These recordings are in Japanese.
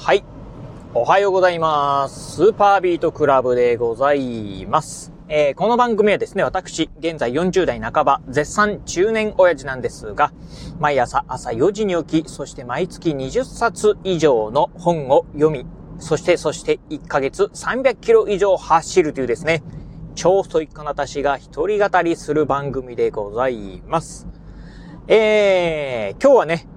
はい。おはようございます。スーパービートクラブでございます。えー、この番組はですね、私、現在40代半ば、絶賛中年親父なんですが、毎朝朝4時に起き、そして毎月20冊以上の本を読み、そしてそして1ヶ月300キロ以上走るというですね、超ストイックな私が一人語りする番組でございます。えー、今日はね、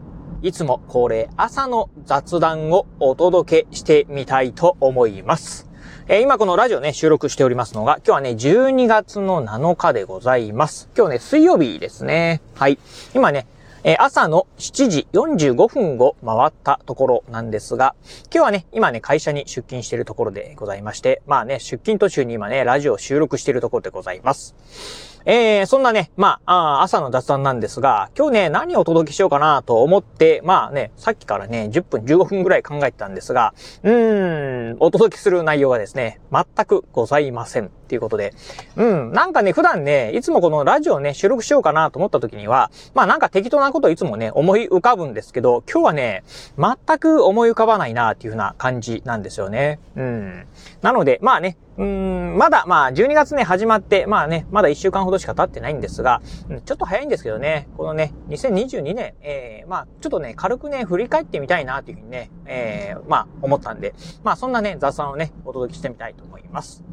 いつも恒例朝の雑談をお届けしてみたいと思います。えー、今このラジオね、収録しておりますのが、今日はね、12月の7日でございます。今日ね、水曜日ですね。はい。今ね、えー、朝の7時45分を回ったところなんですが、今日はね、今ね、会社に出勤しているところでございまして、まあね、出勤途中に今ね、ラジオ収録しているところでございます。えー、そんなね、まあ、朝の雑談なんですが、今日ね、何をお届けしようかなと思って、まあね、さっきからね、10分15分ぐらい考えてたんですが、うーん、お届けする内容がですね、全くございません。っていうことで。うん、なんかね、普段ね、いつもこのラジオね、収録しようかなと思った時には、まあなんか適当なこといつもね、思い浮かぶんですけど、今日はね、全く思い浮かばないなっていう風な感じなんですよね。うん。なので、まあね、うん、まだ、まあ、12月ね、始まって、まあね、まだ1週間ほどしか経ってないんですが、ちょっと早いんですけどね、このね、2022年、えー、まあ、ちょっとね、軽くね、振り返ってみたいな、というふうにね、えー、まあ、思ったんで、まあ、そんなね、雑談をね、お届けしてみたいと思います。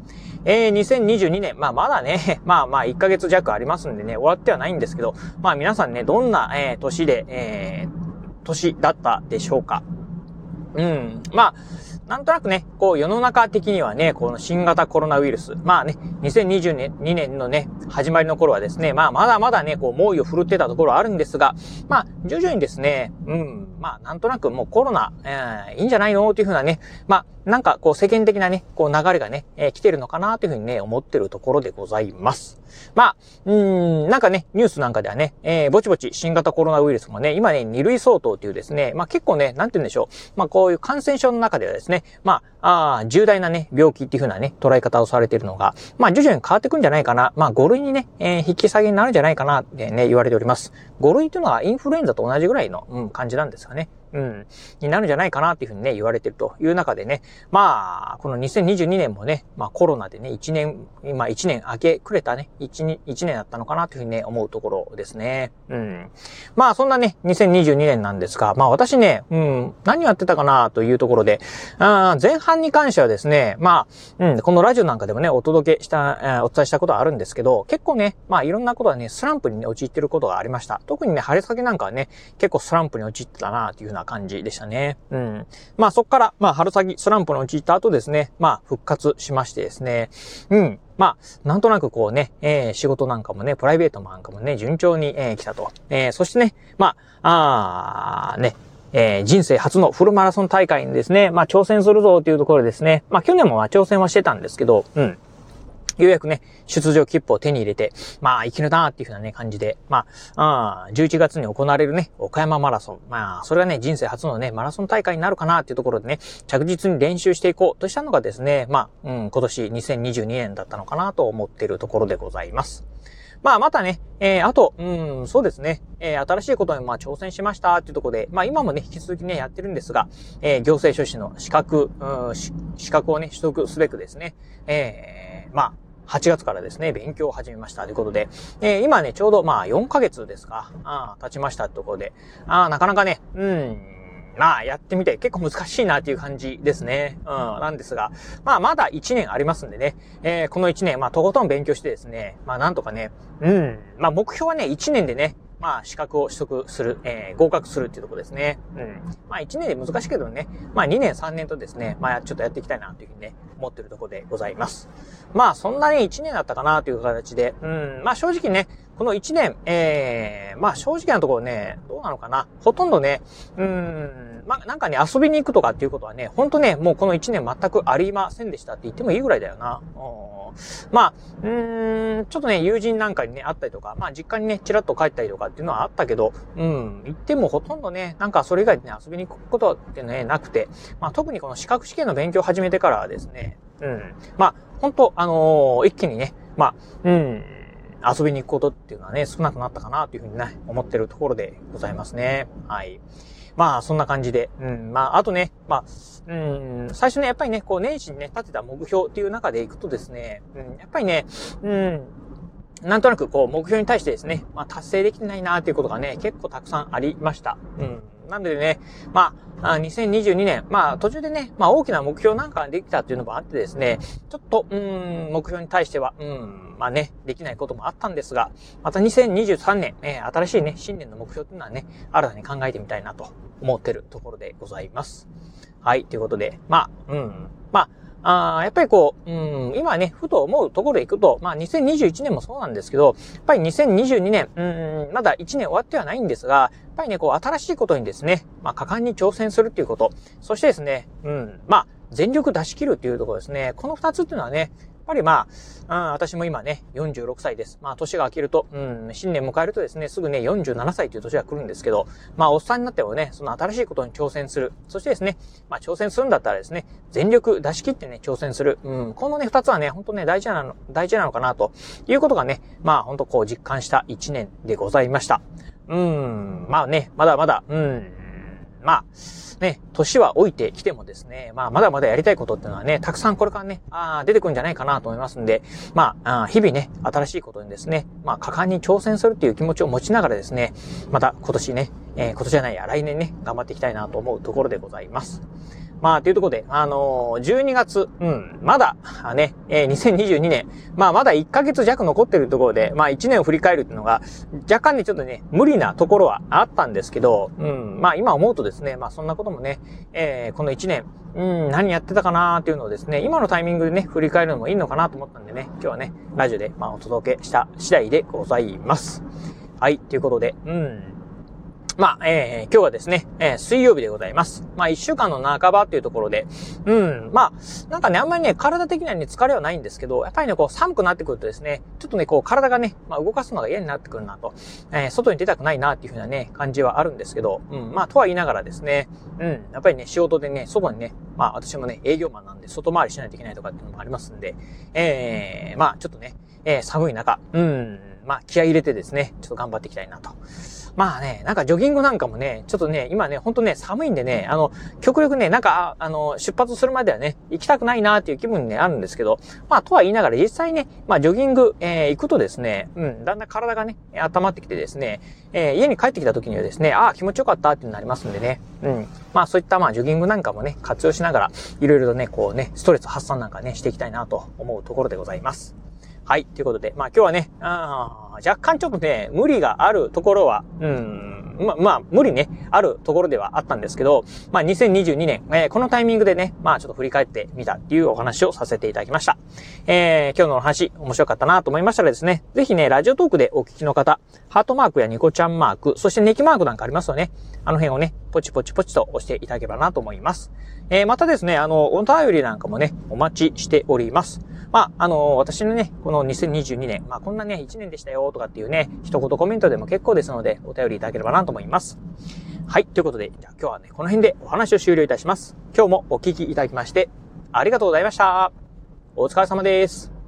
えー、2022年、まあ、まだね、ま あまあ、1ヶ月弱ありますんでね、終わってはないんですけど、まあ、皆さんね、どんな、えー、年で、えー、年だったでしょうか。うん。まあ、なんとなくね、こう世の中的にはね、この新型コロナウイルス、まあね、2022年のね、始まりの頃はですね、まあまだまだね、こう猛威を振るってたところはあるんですが、まあ徐々にですね、うん、まあなんとなくもうコロナ、えー、いいんじゃないの？っていうふうなね、まあなんかこう世間的なね、こう流れがね、えー、来てるのかなというふうにね、思ってるところでございます。まあ、うん、なんかね、ニュースなんかではね、えー、ぼちぼち新型コロナウイルスもね、今ね、2類相当っていうですね、まあ結構ね、なんて言うんでしょう。まあこういう感染症の中ではですね、まあ、あ重大なね、病気っていう風なね、捉え方をされているのが、まあ徐々に変わってくんじゃないかな。まあ5類にね、えー、引き下げになるんじゃないかなってね、言われております。5類というのはインフルエンザと同じぐらいの、うん、感じなんですかね。うん、になるんじゃないかなっていうふうにね、言われてるという中でね、まあ、この2022年もね、まあコロナでね、1年、今1年明けくれたね、1, 1年だったのかなというふうにね、思うところですね。うん。まあそんなね、2022年なんですが、まあ私ね、うん、何やってたかなというところで、あ前半に関してはですね、まあ、うん、このラジオなんかでもね、お届けした、お伝えしたことはあるんですけど、結構ね、まあいろんなことはね、スランプにね、陥ってることがありました。特にね、晴れ先なんかはね、結構スランプに陥ってたなというふうなな感じでしたね。うん。まあそっから、まあ春先スランプの陥った後ですね、まあ復活しましてですね、うん。まあ、なんとなくこうね、えー、仕事なんかもね、プライベートなんかもね、順調に、えー、来たと。えー、そしてね、まあ、あ、ね、えー、人生初のフルマラソン大会にですね、まあ挑戦するぞというところですね。まあ去年もま挑戦はしてたんですけど、うん。ようやくね、出場切符を手に入れて、まあ、いけるなーっていう風なね、感じで、まあ、あ11月に行われるね、岡山マラソン。まあ、それがね、人生初のね、マラソン大会になるかなっていうところでね、着実に練習していこうとしたのがですね、まあ、うん、今年2022年だったのかなと思っているところでございます。まあ、またね、えー、あと、うん、そうですね、えー、新しいことにまあ挑戦しましたっていうところで、まあ今もね、引き続きね、やってるんですが、えー、行政書士の資格、うん、資格をね、取得すべくですね、えー、まあ、8月からですね、勉強を始めましたということで、えー、今ね、ちょうどまあ4ヶ月ですか、あ経ちましたところで、あなかなかね、うん、まあ、やってみて結構難しいなっていう感じですね。うん、なんですが、まあ、まだ1年ありますんでね、えー、この1年、まあ、とことん勉強してですね、まあ、なんとかね、うん、まあ、目標はね、1年でね、まあ、資格を取得する、えー、合格するっていうところですね。うん。まあ、1年で難しいけどね、まあ、2年、3年とですね、まあ、ちょっとやっていきたいなというふうにね、思ってるところでございます。まあ、そんなに1年だったかなという形で、うん、まあ、正直ね、この1年、えー、まあ、正直なところね、どうなのかな？ほとんどね、うん、まあ、なんかね、遊びに行くとかっていうことはね、ほんとね、もうこの1年全くありませんでしたって言ってもいいぐらいだよな。まあ、うーん、ちょっとね、友人なんかにね、会ったりとか、まあ実家にね、ちらっと帰ったりとかっていうのはあったけど、うん、行ってもほとんどね、なんかそれ以外でね、遊びに行くことってね、なくて、まあ特にこの資格試験の勉強を始めてからはですね、うん、まあ、本当あのー、一気にね、まあ、うん、遊びに行くことっていうのはね、少なくなったかなというふうにね、思ってるところでございますね。はい。まあ、そんな感じで、うん、まあ、あとね、まあ、うん、最初ね、やっぱりね、こう、年始にね、立てた目標っていう中でいくとですね、うん、やっぱりね、うん、なんとなくこう、目標に対してですね、まあ、達成できてないなっていうことがね、結構たくさんありました。うん。なんでね、まあ、2022年、まあ、途中でね、まあ、大きな目標なんかができたっていうのもあってですね、ちょっと、うん、目標に対しては、うん、まあね、できないこともあったんですが、また2023年、えー、新しいね、新年の目標っていうのはね、新たに考えてみたいなと思ってるところでございます。はい、ということで、まあ、うん、まあ、あやっぱりこう、うん、今ね、ふと思うところでいくと、まあ2021年もそうなんですけど、やっぱり2022年、うん、まだ1年終わってはないんですが、やっぱりね、こう新しいことにですね、まあ果敢に挑戦するっていうこと、そしてですね、うん、まあ全力出し切るっていうところですね。この二つっていうのはね、ぱりまあ、うん、私も今ね、46歳です。まあ、年が明けると、うん、新年迎えるとですね、すぐね、47歳という年が来るんですけど、まあ、おっさんになってもね、その新しいことに挑戦する。そしてですね、まあ、挑戦するんだったらですね、全力出し切ってね、挑戦する。うん、このね、二つはね、本当ね、大事なの、大事なのかな、ということがね、まあ、本当こう実感した一年でございました。うん、まあね、まだまだ、うん、まあ、ね、年は老いてきてもですね、まあ、まだまだやりたいことっていうのはね、たくさんこれからね、あ出てくるんじゃないかなと思いますんで、まあ、あ日々ね、新しいことにですね、まあ、果敢に挑戦するっていう気持ちを持ちながらですね、また今年ね、えー、今年じゃないや、来年ね、頑張っていきたいなと思うところでございます。まあ、というところで、あのー、12月、うん、まだ、ね、えー、2022年、まあ、まだ1ヶ月弱残ってるところで、まあ、1年を振り返るっていうのが、若干ね、ちょっとね、無理なところはあったんですけど、うん、まあ、今思うとですね、まあ、そんなこともね、えー、この1年、うん、何やってたかなーっていうのをですね、今のタイミングでね、振り返るのもいいのかなと思ったんでね、今日はね、ラジオで、まあ、お届けした次第でございます。はい、ということで、うん、まあ、えー、今日はですね、えー、水曜日でございます。まあ、一週間の半ばっていうところで、うん、まあ、なんかね、あんまりね、体的にはね、疲れはないんですけど、やっぱりね、こう、寒くなってくるとですね、ちょっとね、こう、体がね、まあ、動かすのが嫌になってくるなと、えー、外に出たくないなっていうふうなね、感じはあるんですけど、うん、まあ、とは言いながらですね、うん、やっぱりね、仕事でね、外にね、まあ、私もね、営業マンなんで、外回りしないといけないとかっていうのもありますんで、えー、まあ、ちょっとね、えー、寒い中、うん、まあ、気合入れてですね、ちょっと頑張っていきたいなと。まあね、なんかジョギングなんかもね、ちょっとね、今ね、ほんとね、寒いんでね、あの、極力ね、なんか、あの、出発するまではね、行きたくないなっていう気分に、ね、あるんですけど、まあ、とは言いながら実際ね、まあ、ジョギング、えー、行くとですね、うん、だんだん体がね、温まってきてですね、えー、家に帰ってきた時にはですね、ああ、気持ちよかったってなりますんでね、うん。まあ、そういった、まあ、ジョギングなんかもね、活用しながら、いろいろとね、こうね、ストレス発散なんかね、していきたいなと思うところでございます。はい。ということで、まあ今日はね、あ若干ちょっとね、無理があるところは、うん、ま、まあ、無理ね、あるところではあったんですけど、まあ2022年、えー、このタイミングでね、まあちょっと振り返ってみたっていうお話をさせていただきました。えー、今日のお話、面白かったなと思いましたらですね、ぜひね、ラジオトークでお聞きの方、ハートマークやニコちゃんマーク、そしてネキマークなんかありますよね。あの辺をね、ポチポチポチと押していただければなと思います。えー、またですね、あの、お便りなんかもね、お待ちしております。まあ、あの、私のね、この2022年、まあ、こんなね、1年でしたよとかっていうね、一言コメントでも結構ですので、お便りいただければなと思います。はい。ということで、じゃあ今日はね、この辺でお話を終了いたします。今日もお聞きいただきまして、ありがとうございました。お疲れ様です。